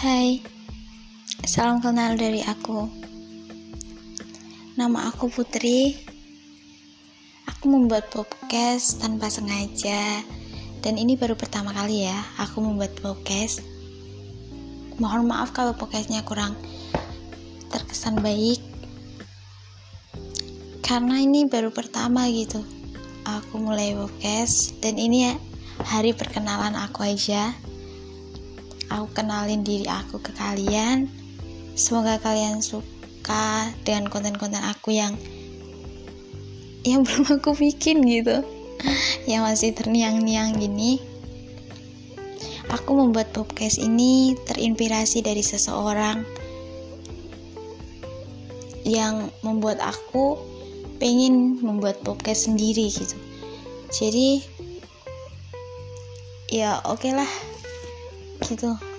Hai, salam kenal dari aku. Nama aku Putri. Aku membuat podcast tanpa sengaja, dan ini baru pertama kali ya aku membuat podcast. Mohon maaf kalau podcastnya kurang terkesan baik, karena ini baru pertama gitu. Aku mulai podcast, dan ini ya hari perkenalan aku aja aku kenalin diri aku ke kalian. Semoga kalian suka dengan konten-konten aku yang yang belum aku bikin gitu. Yang masih terniang-niang gini. Aku membuat podcast ini terinspirasi dari seseorang yang membuat aku pengen membuat podcast sendiri gitu. Jadi ya oke okay lah gitu